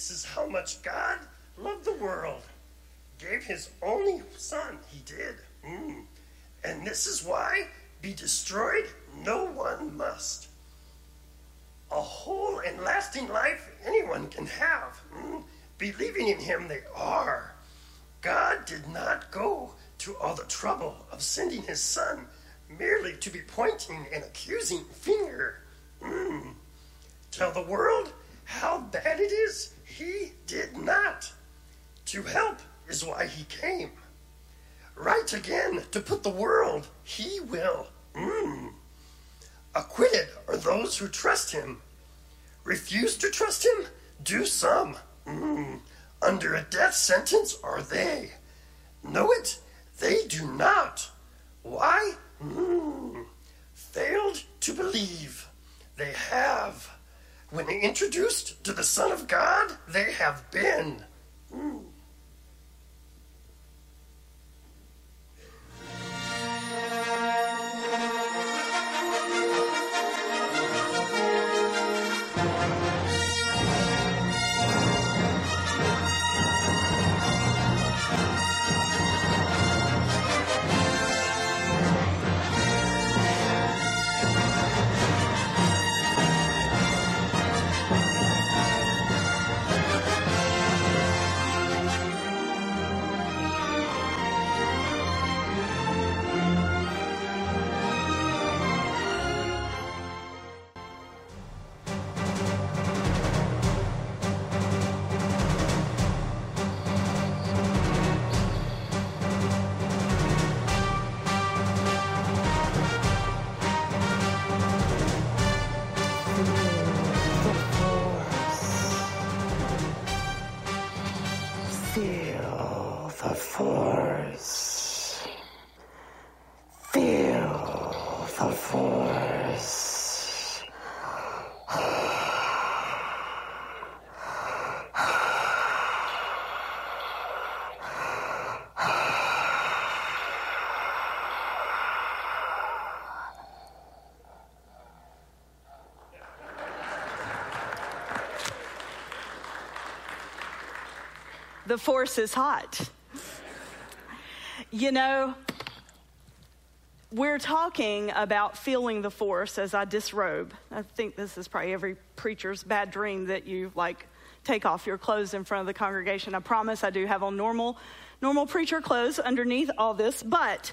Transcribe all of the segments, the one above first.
This is how much God loved the world. Gave his only son, he did. Mm. And this is why be destroyed no one must. A whole and lasting life anyone can have. Mm. Believing in him, they are. God did not go to all the trouble of sending his son merely to be pointing an accusing finger. Mm. Tell the world how bad it is. He did not. To help is why he came. Right again, to put the world, he will. Mm. Acquitted are those who trust him. Refuse to trust him? Do some. Mm. Under a death sentence are they. Know it? They do not. Why? Mm. Failed to believe. They have. When introduced to the Son of God, they have been. Mm. The force is hot. You know, we're talking about feeling the force as I disrobe. I think this is probably every preacher's bad dream that you like take off your clothes in front of the congregation. I promise I do have on normal normal preacher clothes underneath all this, but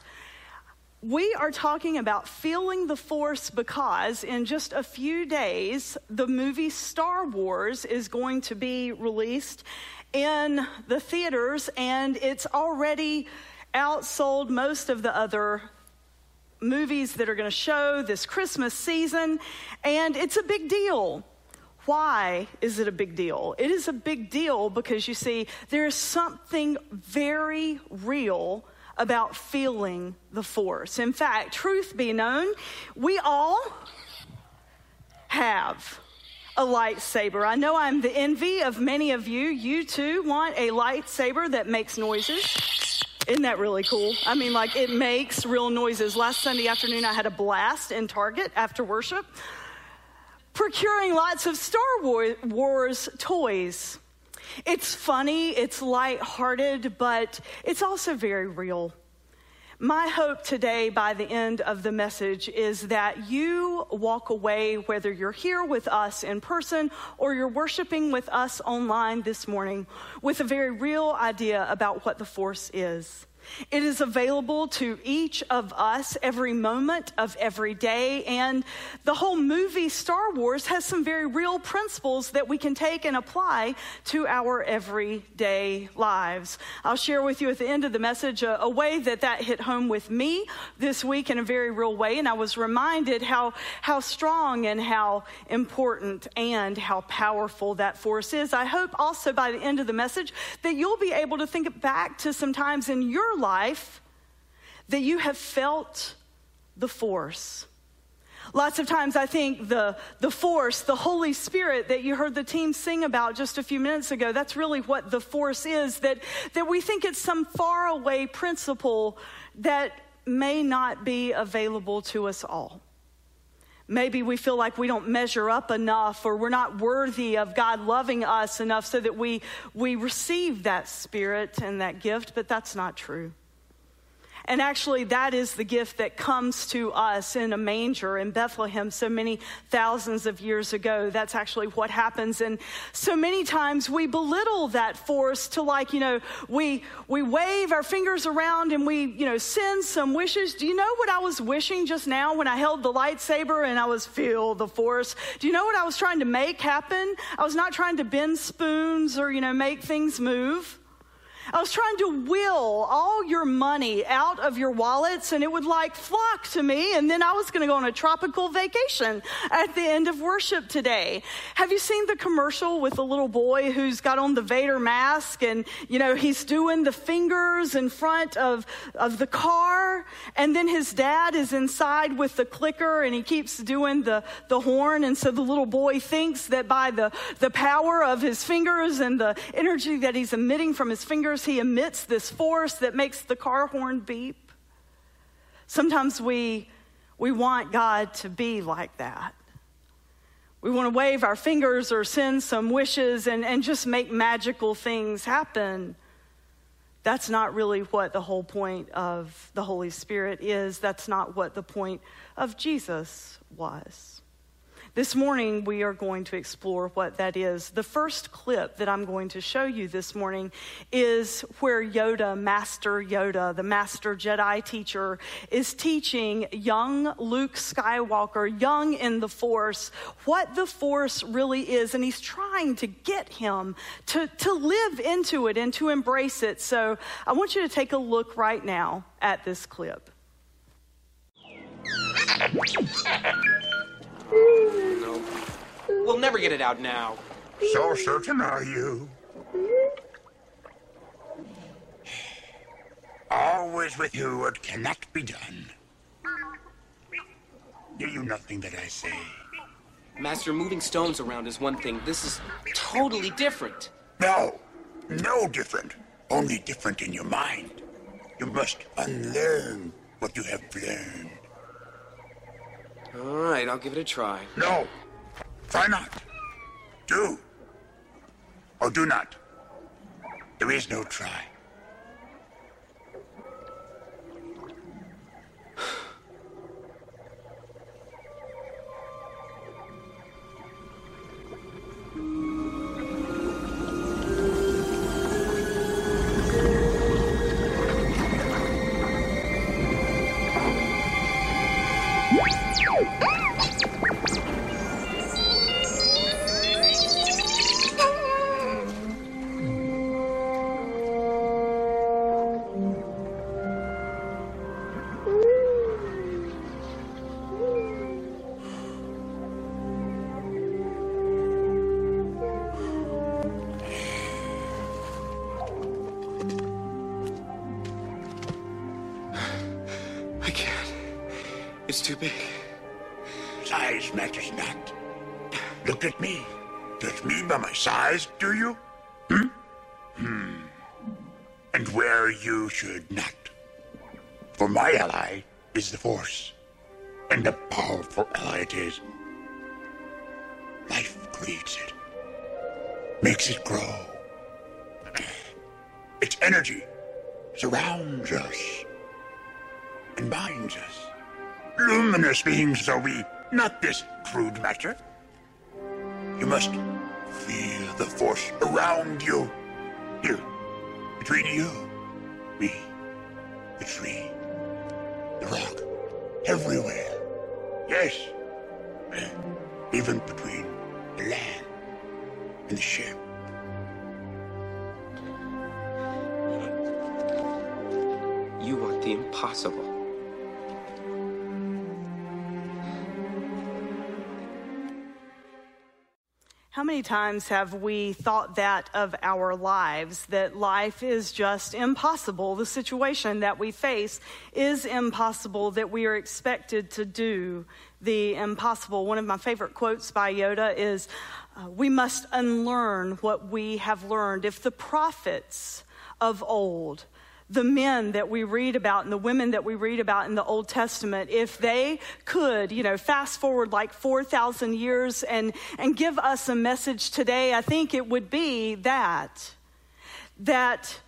we are talking about feeling the force because in just a few days the movie Star Wars is going to be released in the theaters, and it's already outsold most of the other movies that are going to show this Christmas season, and it's a big deal. Why is it a big deal? It is a big deal because you see, there is something very real about feeling the force. In fact, truth be known, we all have a lightsaber. I know I'm the envy of many of you. You too want a lightsaber that makes noises. Isn't that really cool? I mean, like, it makes real noises. Last Sunday afternoon, I had a blast in Target after worship, procuring lots of Star Wars toys. It's funny, it's light-hearted, but it's also very real. My hope today, by the end of the message, is that you walk away, whether you're here with us in person or you're worshiping with us online this morning, with a very real idea about what the force is. It is available to each of us every moment of every day. And the whole movie Star Wars has some very real principles that we can take and apply to our everyday lives. I'll share with you at the end of the message a, a way that that hit home with me this week in a very real way. And I was reminded how, how strong and how important and how powerful that force is. I hope also by the end of the message that you'll be able to think back to some times in your life that you have felt the force. Lots of times, I think the, the force, the Holy Spirit that you heard the team sing about just a few minutes ago, that's really what the force is. That, that we think it's some faraway principle that may not be available to us all. Maybe we feel like we don't measure up enough or we're not worthy of God loving us enough so that we, we receive that spirit and that gift, but that's not true. And actually, that is the gift that comes to us in a manger in Bethlehem so many thousands of years ago. That's actually what happens. And so many times we belittle that force to like, you know, we, we wave our fingers around and we, you know, send some wishes. Do you know what I was wishing just now when I held the lightsaber and I was feel the force? Do you know what I was trying to make happen? I was not trying to bend spoons or, you know, make things move. I was trying to will all your money out of your wallets and it would like flock to me. And then I was going to go on a tropical vacation at the end of worship today. Have you seen the commercial with the little boy who's got on the Vader mask and, you know, he's doing the fingers in front of, of the car. And then his dad is inside with the clicker and he keeps doing the, the horn. And so the little boy thinks that by the, the power of his fingers and the energy that he's emitting from his fingers, he emits this force that makes the car horn beep. Sometimes we, we want God to be like that. We want to wave our fingers or send some wishes and, and just make magical things happen. That's not really what the whole point of the Holy Spirit is. That's not what the point of Jesus was. This morning, we are going to explore what that is. The first clip that I'm going to show you this morning is where Yoda, Master Yoda, the Master Jedi teacher, is teaching young Luke Skywalker, young in the Force, what the Force really is. And he's trying to get him to, to live into it and to embrace it. So I want you to take a look right now at this clip. No. We'll never get it out now. So certain are you? Always with you what cannot be done. Do you nothing that I say? Master, moving stones around is one thing. This is totally different. No, no different. Only different in your mind. You must unlearn what you have learned. All right, I'll give it a try. No. Try not. Do. Or do not. There is no try. Too big. Size matters not. Look at me. Judge me by my size, do you? Hmm? Hmm. And where you should not. For my ally is the Force. And a powerful ally it is. Life creates it. Makes it grow. Its energy surrounds us and binds us luminous beings are we, not this crude matter. You must feel the force around you. Here, between you, me, the tree, the rock, everywhere. Yes, even between the land and the ship. You want the impossible. How many times have we thought that of our lives, that life is just impossible? The situation that we face is impossible, that we are expected to do the impossible. One of my favorite quotes by Yoda is uh, We must unlearn what we have learned. If the prophets of old the men that we read about and the women that we read about in the Old Testament, if they could, you know, fast forward like 4,000 years and, and give us a message today, I think it would be that, that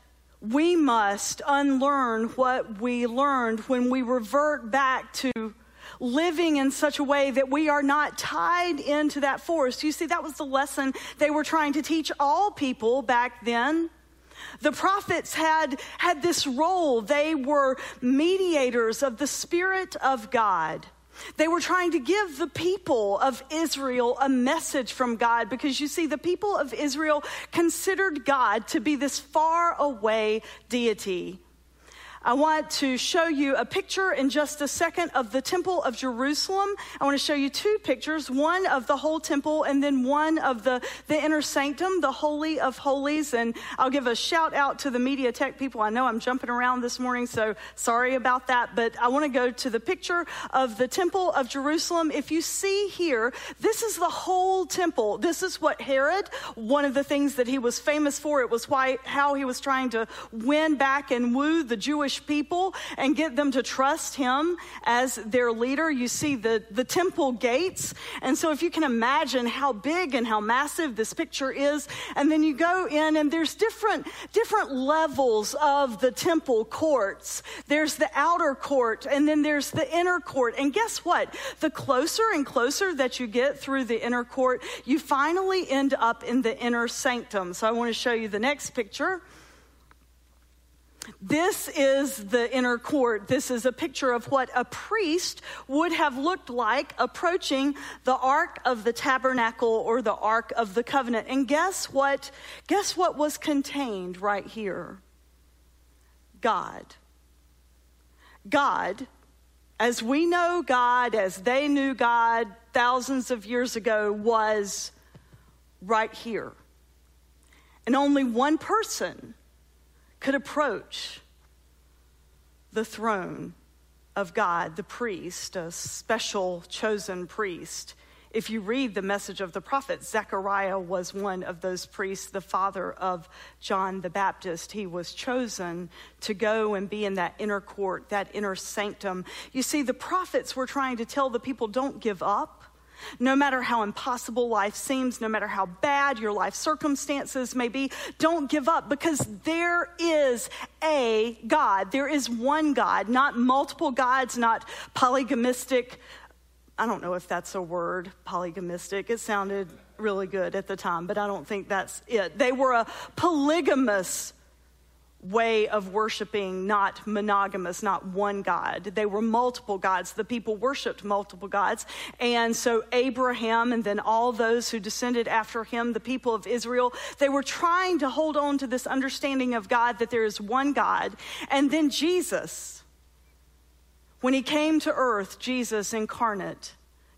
we must unlearn what we learned when we revert back to living in such a way that we are not tied into that force. You see, that was the lesson they were trying to teach all people back then. The prophets had, had this role. They were mediators of the Spirit of God. They were trying to give the people of Israel a message from God because you see, the people of Israel considered God to be this far away deity. I want to show you a picture in just a second of the Temple of Jerusalem. I want to show you two pictures one of the whole temple and then one of the, the inner sanctum, the Holy of Holies. And I'll give a shout out to the media tech people. I know I'm jumping around this morning, so sorry about that. But I want to go to the picture of the Temple of Jerusalem. If you see here, this is the whole temple. This is what Herod, one of the things that he was famous for, it was why, how he was trying to win back and woo the Jewish Jewish people and get them to trust him as their leader. You see the, the temple gates. And so if you can imagine how big and how massive this picture is, and then you go in and there's different, different levels of the temple courts. There's the outer court and then there's the inner court. And guess what? The closer and closer that you get through the inner court, you finally end up in the inner sanctum. So I want to show you the next picture. This is the inner court. This is a picture of what a priest would have looked like approaching the Ark of the Tabernacle or the Ark of the Covenant. And guess what? Guess what was contained right here? God. God, as we know God, as they knew God thousands of years ago, was right here. And only one person could approach the throne of God, the priest, a special chosen priest. If you read the message of the prophet, Zechariah was one of those priests, the father of John the Baptist. He was chosen to go and be in that inner court, that inner sanctum. You see, the prophets were trying to tell the people don't give up. No matter how impossible life seems, no matter how bad your life circumstances may be, don't give up because there is a God. There is one God, not multiple gods, not polygamistic. I don't know if that's a word, polygamistic. It sounded really good at the time, but I don't think that's it. They were a polygamous way of worshiping not monogamous, not one God. They were multiple gods. The people worshiped multiple gods. And so Abraham and then all those who descended after him, the people of Israel, they were trying to hold on to this understanding of God that there is one God. And then Jesus, when he came to earth, Jesus incarnate,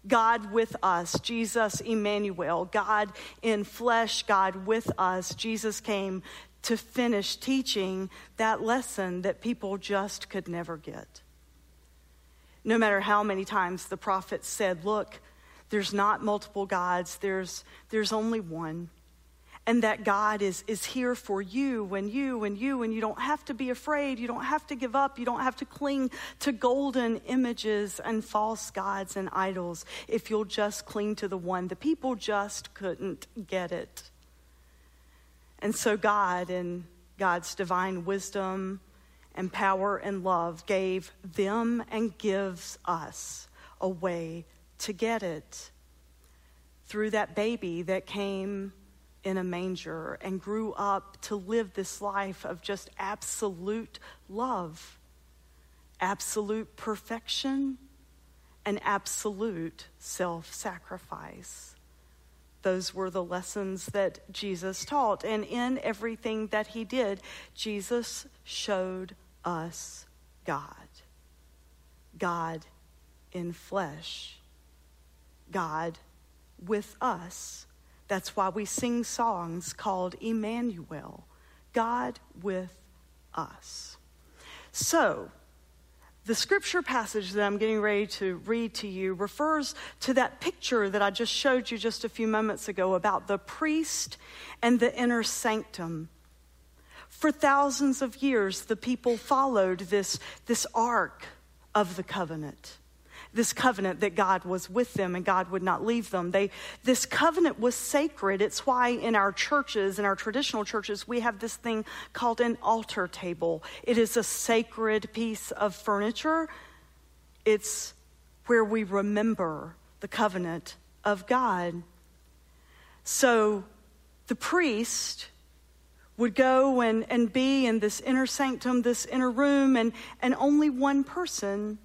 God with us, Jesus Emmanuel, God in flesh, God with us. Jesus came to finish teaching that lesson that people just could never get. No matter how many times the prophet said, Look, there's not multiple gods, there's, there's only one. And that God is, is here for you when you and you, and you don't have to be afraid. You don't have to give up. You don't have to cling to golden images and false gods and idols if you'll just cling to the one. The people just couldn't get it. And so God, in God's divine wisdom and power and love, gave them and gives us a way to get it through that baby that came in a manger and grew up to live this life of just absolute love, absolute perfection, and absolute self sacrifice. Those were the lessons that Jesus taught. And in everything that he did, Jesus showed us God. God in flesh. God with us. That's why we sing songs called Emmanuel, God with us. So, the scripture passage that I'm getting ready to read to you refers to that picture that I just showed you just a few moments ago about the priest and the inner sanctum. For thousands of years, the people followed this, this ark of the covenant this covenant that God was with them and God would not leave them. They, this covenant was sacred. It's why in our churches, in our traditional churches, we have this thing called an altar table. It is a sacred piece of furniture. It's where we remember the covenant of God. So the priest would go and, and be in this inner sanctum, this inner room, and, and only one person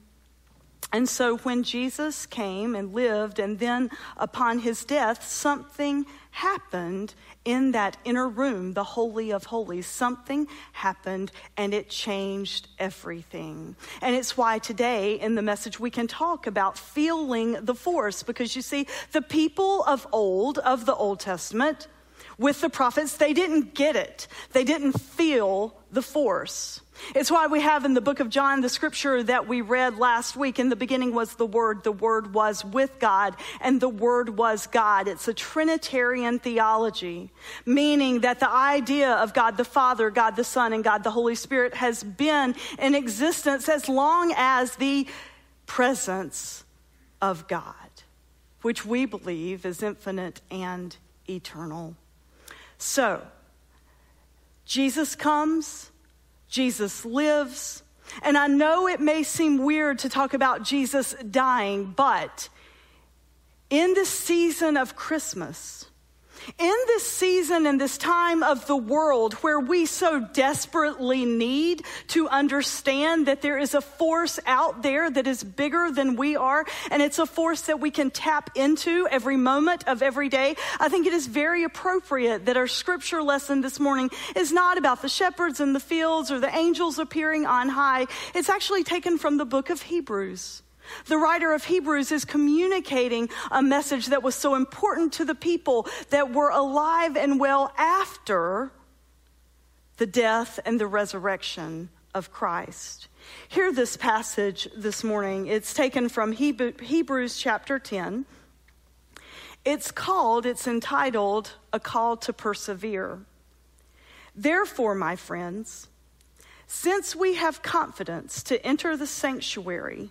and so when Jesus came and lived, and then upon his death, something happened in that inner room, the Holy of Holies. Something happened and it changed everything. And it's why today in the message we can talk about feeling the force, because you see, the people of old, of the Old Testament, with the prophets, they didn't get it, they didn't feel the force. It's why we have in the book of John the scripture that we read last week. In the beginning was the Word, the Word was with God, and the Word was God. It's a Trinitarian theology, meaning that the idea of God the Father, God the Son, and God the Holy Spirit has been in existence as long as the presence of God, which we believe is infinite and eternal. So, Jesus comes Jesus lives. And I know it may seem weird to talk about Jesus dying, but in this season of Christmas, in this season and this time of the world where we so desperately need to understand that there is a force out there that is bigger than we are, and it's a force that we can tap into every moment of every day, I think it is very appropriate that our scripture lesson this morning is not about the shepherds in the fields or the angels appearing on high. It's actually taken from the book of Hebrews. The writer of Hebrews is communicating a message that was so important to the people that were alive and well after the death and the resurrection of Christ. Hear this passage this morning. It's taken from Hebrews chapter 10. It's called, it's entitled, A Call to Persevere. Therefore, my friends, since we have confidence to enter the sanctuary,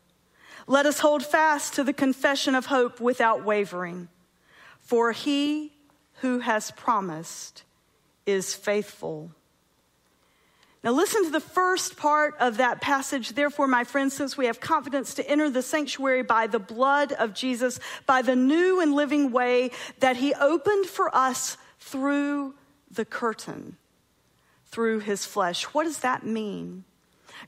Let us hold fast to the confession of hope without wavering, for he who has promised is faithful. Now, listen to the first part of that passage. Therefore, my friends, since we have confidence to enter the sanctuary by the blood of Jesus, by the new and living way that he opened for us through the curtain, through his flesh. What does that mean?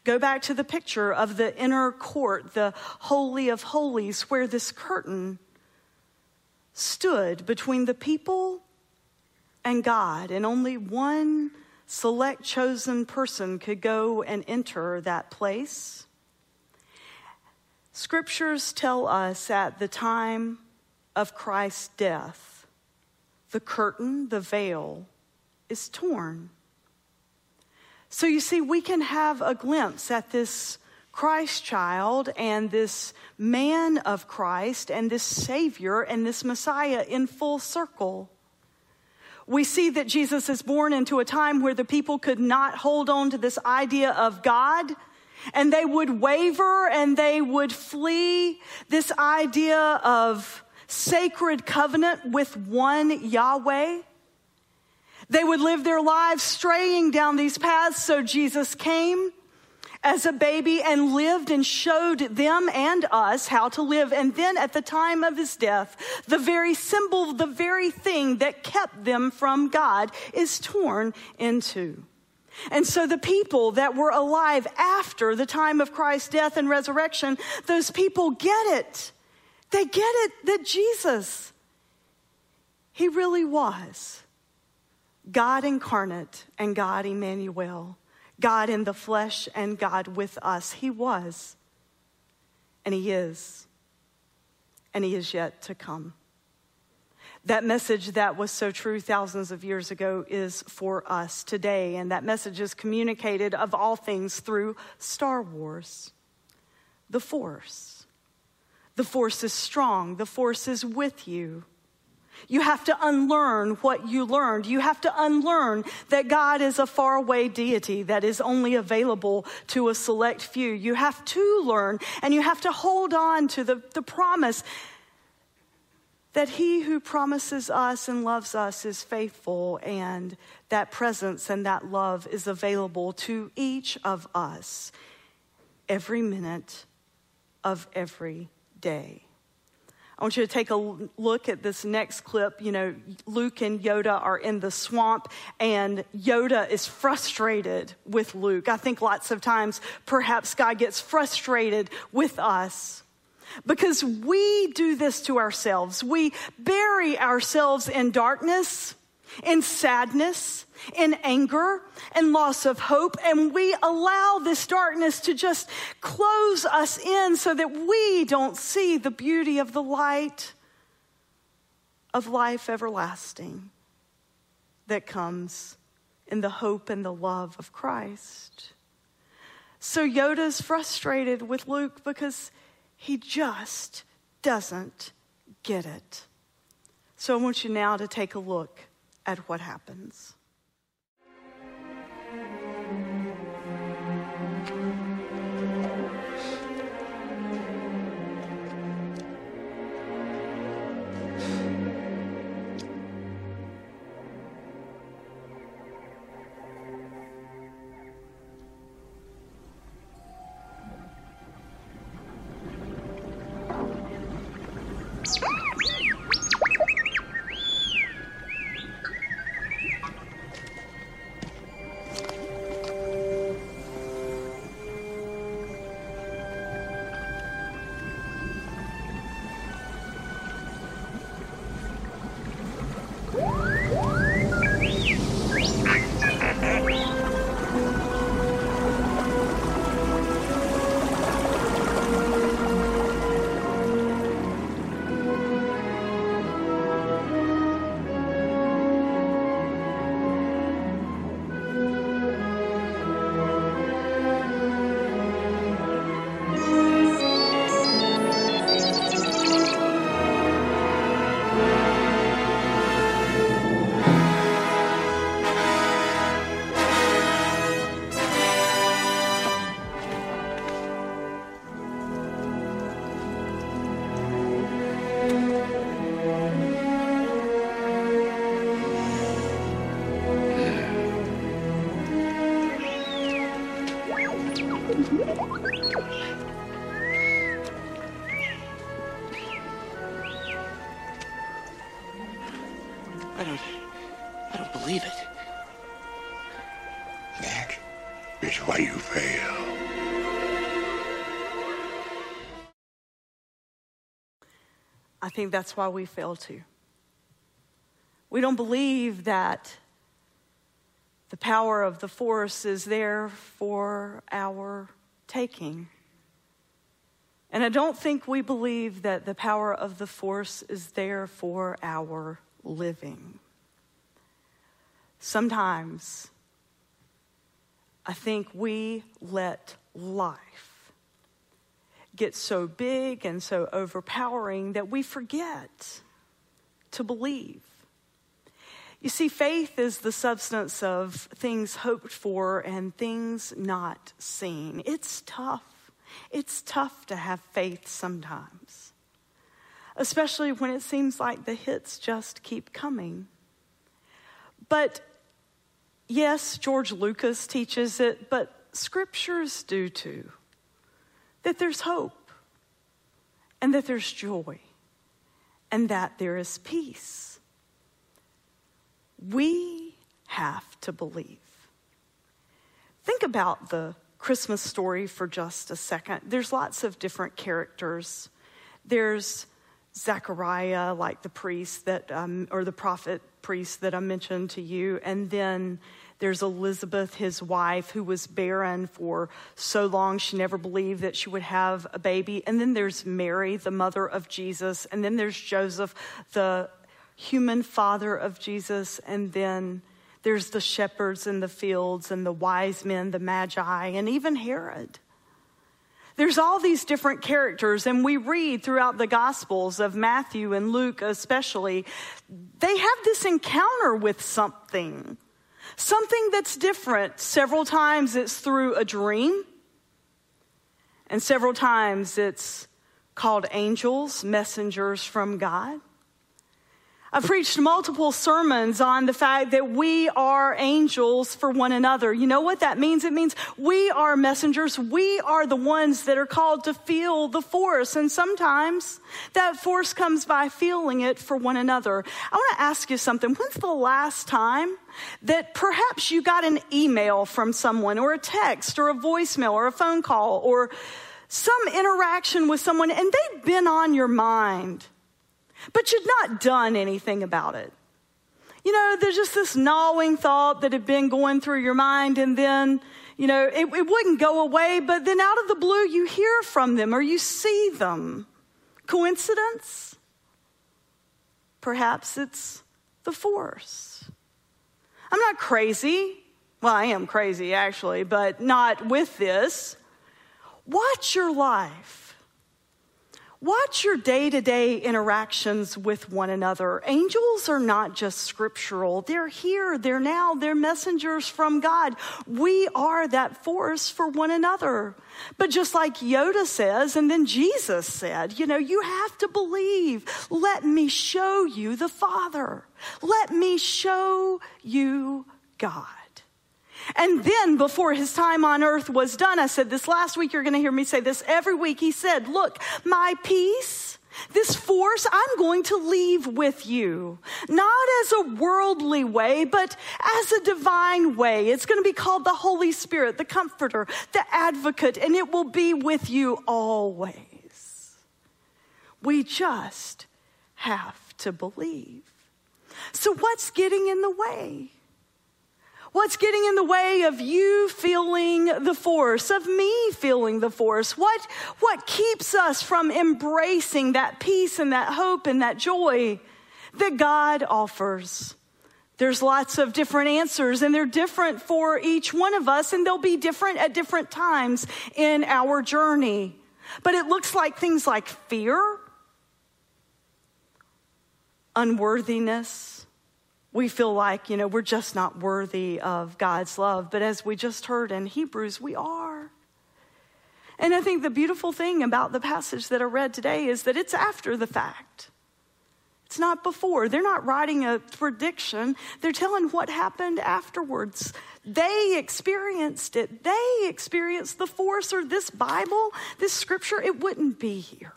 Go back to the picture of the inner court, the Holy of Holies, where this curtain stood between the people and God, and only one select chosen person could go and enter that place. Scriptures tell us at the time of Christ's death, the curtain, the veil, is torn. So you see, we can have a glimpse at this Christ child and this man of Christ and this Savior and this Messiah in full circle. We see that Jesus is born into a time where the people could not hold on to this idea of God and they would waver and they would flee this idea of sacred covenant with one Yahweh. They would live their lives straying down these paths, so Jesus came as a baby and lived and showed them and us how to live. And then at the time of his death, the very symbol, the very thing that kept them from God is torn into. And so the people that were alive after the time of Christ's death and resurrection, those people get it. They get it that Jesus, he really was God incarnate and God Emmanuel, God in the flesh and God with us. He was, and He is, and He is yet to come. That message that was so true thousands of years ago is for us today, and that message is communicated of all things through Star Wars. The Force. The Force is strong, the Force is with you. You have to unlearn what you learned. You have to unlearn that God is a faraway deity that is only available to a select few. You have to learn and you have to hold on to the, the promise that he who promises us and loves us is faithful, and that presence and that love is available to each of us every minute of every day. I want you to take a look at this next clip. You know, Luke and Yoda are in the swamp, and Yoda is frustrated with Luke. I think lots of times, perhaps God gets frustrated with us because we do this to ourselves. We bury ourselves in darkness, in sadness, in anger, and loss of hope, and we allow this darkness to just close us in so that we don't see the beauty of the light of life everlasting that comes in the hope and the love of Christ. So Yoda's frustrated with Luke because he just doesn't get it. So I want you now to take a look at what happens. I don't. I don't believe it. That is why you fail. I think that's why we fail too. We don't believe that the power of the force is there for our taking. And I don't think we believe that the power of the force is there for our living. Sometimes I think we let life get so big and so overpowering that we forget to believe. You see, faith is the substance of things hoped for and things not seen. It's tough. It's tough to have faith sometimes, especially when it seems like the hits just keep coming. But yes, George Lucas teaches it, but scriptures do too that there's hope and that there's joy and that there is peace. We have to believe. Think about the Christmas story for just a second. There's lots of different characters. There's Zechariah, like the priest that, um, or the prophet priest that I mentioned to you. And then there's Elizabeth, his wife, who was barren for so long she never believed that she would have a baby. And then there's Mary, the mother of Jesus. And then there's Joseph, the human father of Jesus. And then there's the shepherds in the fields and the wise men, the magi, and even Herod. There's all these different characters, and we read throughout the Gospels of Matthew and Luke, especially, they have this encounter with something, something that's different. Several times it's through a dream, and several times it's called angels, messengers from God. I preached multiple sermons on the fact that we are angels for one another. You know what that means? It means we are messengers. We are the ones that are called to feel the force. And sometimes that force comes by feeling it for one another. I want to ask you something. When's the last time that perhaps you got an email from someone or a text or a voicemail or a phone call or some interaction with someone and they've been on your mind? But you'd not done anything about it. You know, there's just this gnawing thought that had been going through your mind, and then, you know, it, it wouldn't go away, but then out of the blue, you hear from them or you see them. Coincidence? Perhaps it's the force. I'm not crazy. Well, I am crazy actually, but not with this. Watch your life. Watch your day to day interactions with one another. Angels are not just scriptural. They're here, they're now, they're messengers from God. We are that force for one another. But just like Yoda says, and then Jesus said, you know, you have to believe. Let me show you the Father. Let me show you God. And then before his time on earth was done, I said this last week, you're going to hear me say this every week. He said, Look, my peace, this force, I'm going to leave with you. Not as a worldly way, but as a divine way. It's going to be called the Holy Spirit, the Comforter, the Advocate, and it will be with you always. We just have to believe. So, what's getting in the way? What's getting in the way of you feeling the force, of me feeling the force? What, what keeps us from embracing that peace and that hope and that joy that God offers? There's lots of different answers, and they're different for each one of us, and they'll be different at different times in our journey. But it looks like things like fear, unworthiness, we feel like, you know, we're just not worthy of God's love. But as we just heard in Hebrews, we are. And I think the beautiful thing about the passage that I read today is that it's after the fact. It's not before. They're not writing a prediction, they're telling what happened afterwards. They experienced it. They experienced the force or this Bible, this scripture, it wouldn't be here.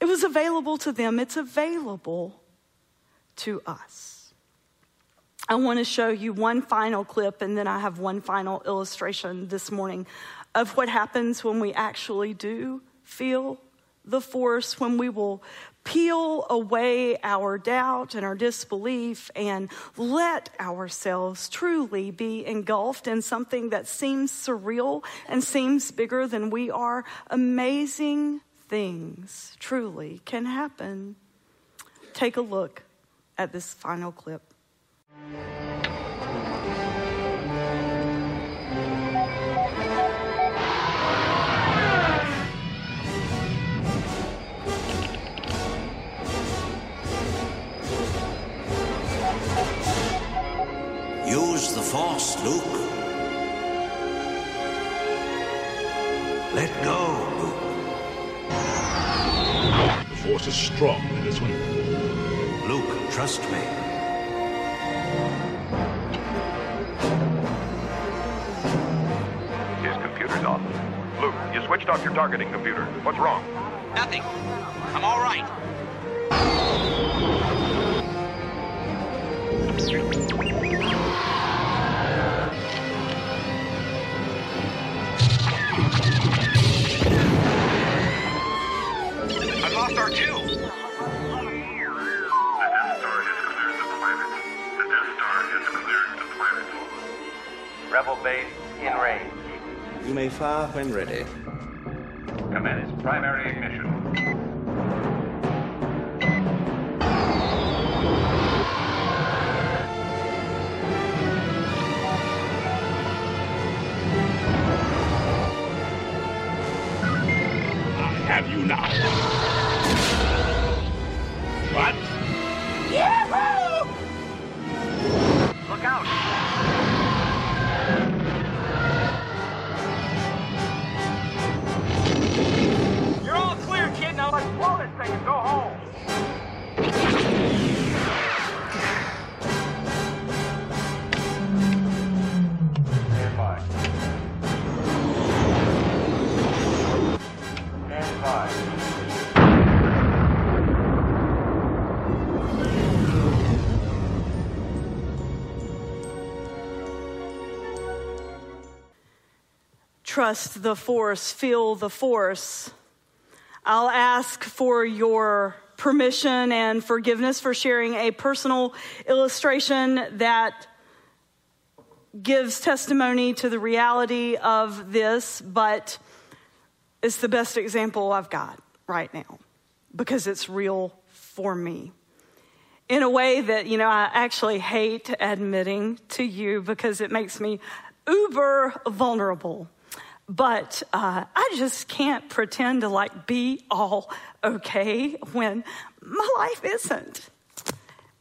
It was available to them. It's available to us. I want to show you one final clip, and then I have one final illustration this morning of what happens when we actually do feel the force, when we will peel away our doubt and our disbelief and let ourselves truly be engulfed in something that seems surreal and seems bigger than we are. Amazing things truly can happen. Take a look at this final clip. Use the Force, Luke. Let go, Luke. The Force is strong in this one. Luke, trust me. His computer's off. Luke, you switched off your targeting computer. What's wrong? Nothing. I'm all right. Rebel base in range. You may fire when ready. Commence primary ignition. I have you now. What? Look Trust the force, feel the force. I'll ask for your permission and forgiveness for sharing a personal illustration that gives testimony to the reality of this, but it's the best example I've got right now because it's real for me. In a way that, you know, I actually hate admitting to you because it makes me uber vulnerable. But uh, I just can't pretend to like be all okay when my life isn't.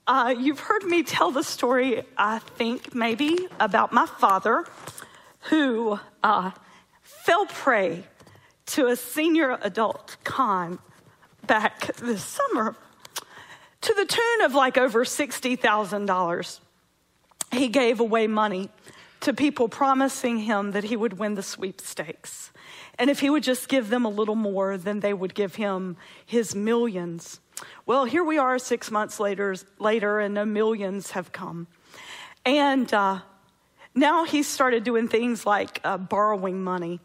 Uh, you've heard me tell the story, I think, maybe, about my father who uh, fell prey to a senior adult con back this summer to the tune of like over $60,000. He gave away money to people promising him that he would win the sweepstakes. And if he would just give them a little more, then they would give him his millions. Well, here we are six months later, later and the millions have come. And uh, now he's started doing things like uh, borrowing money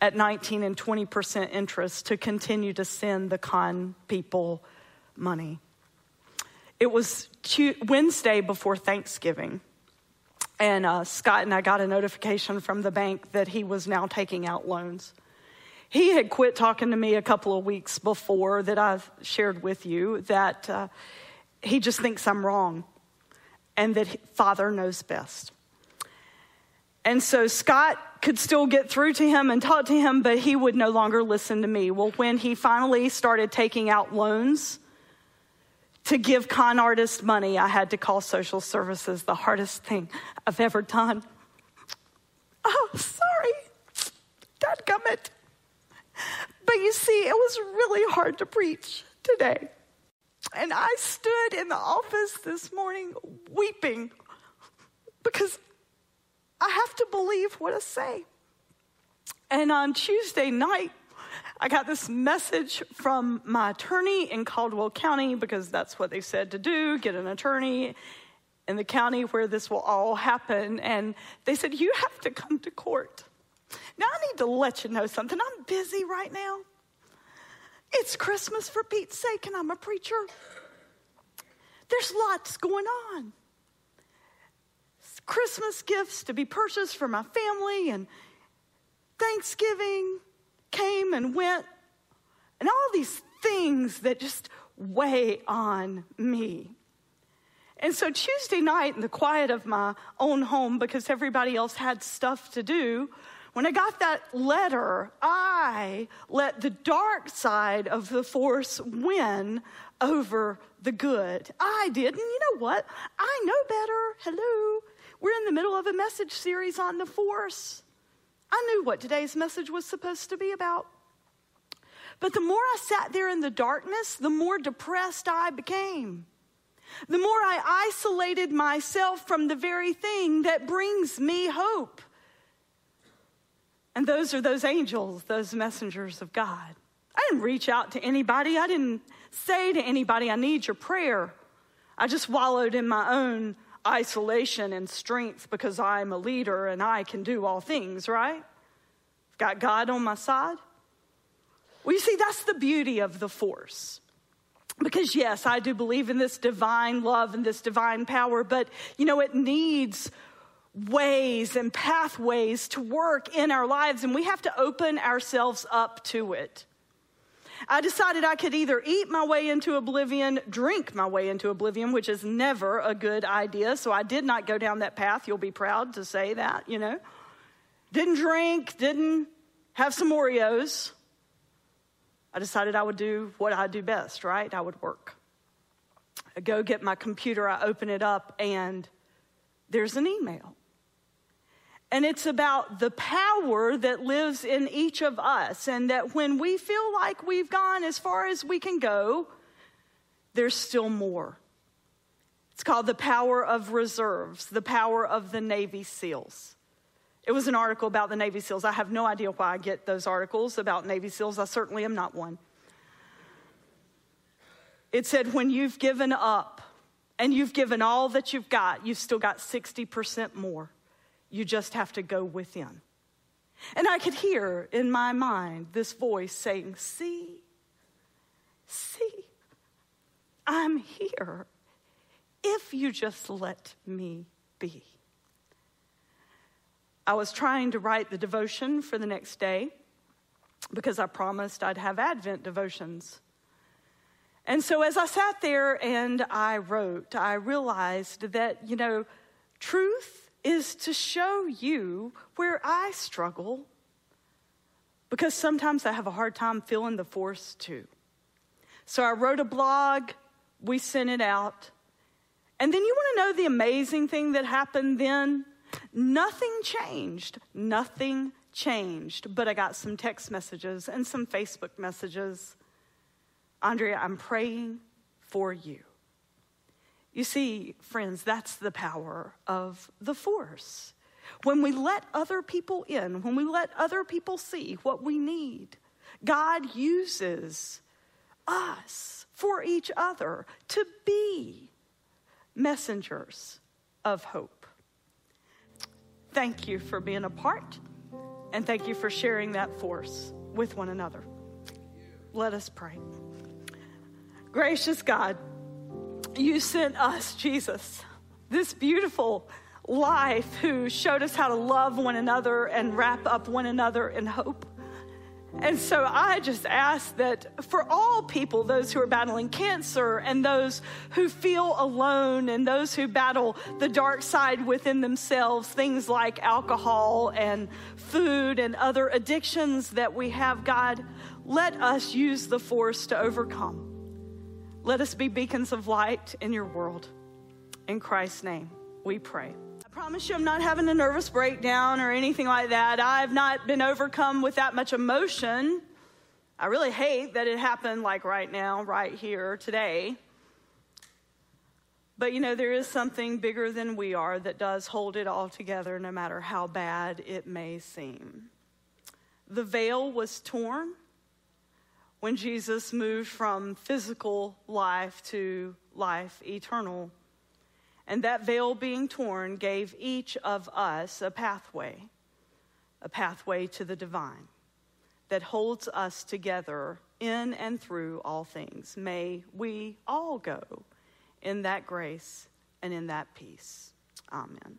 at 19 and 20% interest to continue to send the con people money. It was Wednesday before Thanksgiving. And uh, Scott and I got a notification from the bank that he was now taking out loans. He had quit talking to me a couple of weeks before that I've shared with you that uh, he just thinks I'm wrong and that Father knows best. And so Scott could still get through to him and talk to him, but he would no longer listen to me. Well, when he finally started taking out loans, to give con artists money, I had to call social services the hardest thing I've ever done. Oh, sorry. Dadgummit. But you see, it was really hard to preach today. And I stood in the office this morning weeping because I have to believe what I say. And on Tuesday night, I got this message from my attorney in Caldwell County because that's what they said to do get an attorney in the county where this will all happen. And they said, You have to come to court. Now, I need to let you know something. I'm busy right now. It's Christmas for Pete's sake, and I'm a preacher. There's lots going on. Christmas gifts to be purchased for my family, and Thanksgiving came and went, and all these things that just weigh on me. And so Tuesday night, in the quiet of my own home, because everybody else had stuff to do, when I got that letter, I let the dark side of the force win over the good. I did. And you know what? I know better. Hello. We're in the middle of a message series on the force. I knew what today's message was supposed to be about. But the more I sat there in the darkness, the more depressed I became. The more I isolated myself from the very thing that brings me hope. And those are those angels, those messengers of God. I didn't reach out to anybody. I didn't say to anybody, I need your prayer. I just wallowed in my own isolation and strength because I'm a leader and I can do all things, right? I've Got God on my side. Well, you see, that's the beauty of the force. Because, yes, I do believe in this divine love and this divine power, but, you know, it needs ways and pathways to work in our lives, and we have to open ourselves up to it. I decided I could either eat my way into oblivion, drink my way into oblivion, which is never a good idea. So I did not go down that path. You'll be proud to say that, you know. Didn't drink, didn't have some Oreos. I decided I would do what I do best, right? I would work. I go get my computer, I open it up, and there's an email. And it's about the power that lives in each of us, and that when we feel like we've gone as far as we can go, there's still more. It's called The Power of Reserves, the power of the Navy SEALs. It was an article about the Navy SEALs. I have no idea why I get those articles about Navy SEALs. I certainly am not one. It said, when you've given up and you've given all that you've got, you've still got 60% more. You just have to go within. And I could hear in my mind this voice saying, See, see, I'm here if you just let me be. I was trying to write the devotion for the next day because I promised I'd have Advent devotions. And so as I sat there and I wrote, I realized that, you know, truth is to show you where I struggle because sometimes I have a hard time feeling the force too. So I wrote a blog, we sent it out. And then you want to know the amazing thing that happened then? Nothing changed. Nothing changed. But I got some text messages and some Facebook messages. Andrea, I'm praying for you. You see, friends, that's the power of the force. When we let other people in, when we let other people see what we need, God uses us for each other to be messengers of hope. Thank you for being a part, and thank you for sharing that force with one another. Let us pray. Gracious God, you sent us, Jesus, this beautiful life who showed us how to love one another and wrap up one another in hope. And so I just ask that for all people, those who are battling cancer and those who feel alone and those who battle the dark side within themselves, things like alcohol and food and other addictions that we have, God, let us use the force to overcome. Let us be beacons of light in your world. In Christ's name, we pray. I promise you, I'm not having a nervous breakdown or anything like that. I've not been overcome with that much emotion. I really hate that it happened like right now, right here, today. But you know, there is something bigger than we are that does hold it all together, no matter how bad it may seem. The veil was torn when Jesus moved from physical life to life eternal. And that veil being torn gave each of us a pathway, a pathway to the divine that holds us together in and through all things. May we all go in that grace and in that peace. Amen.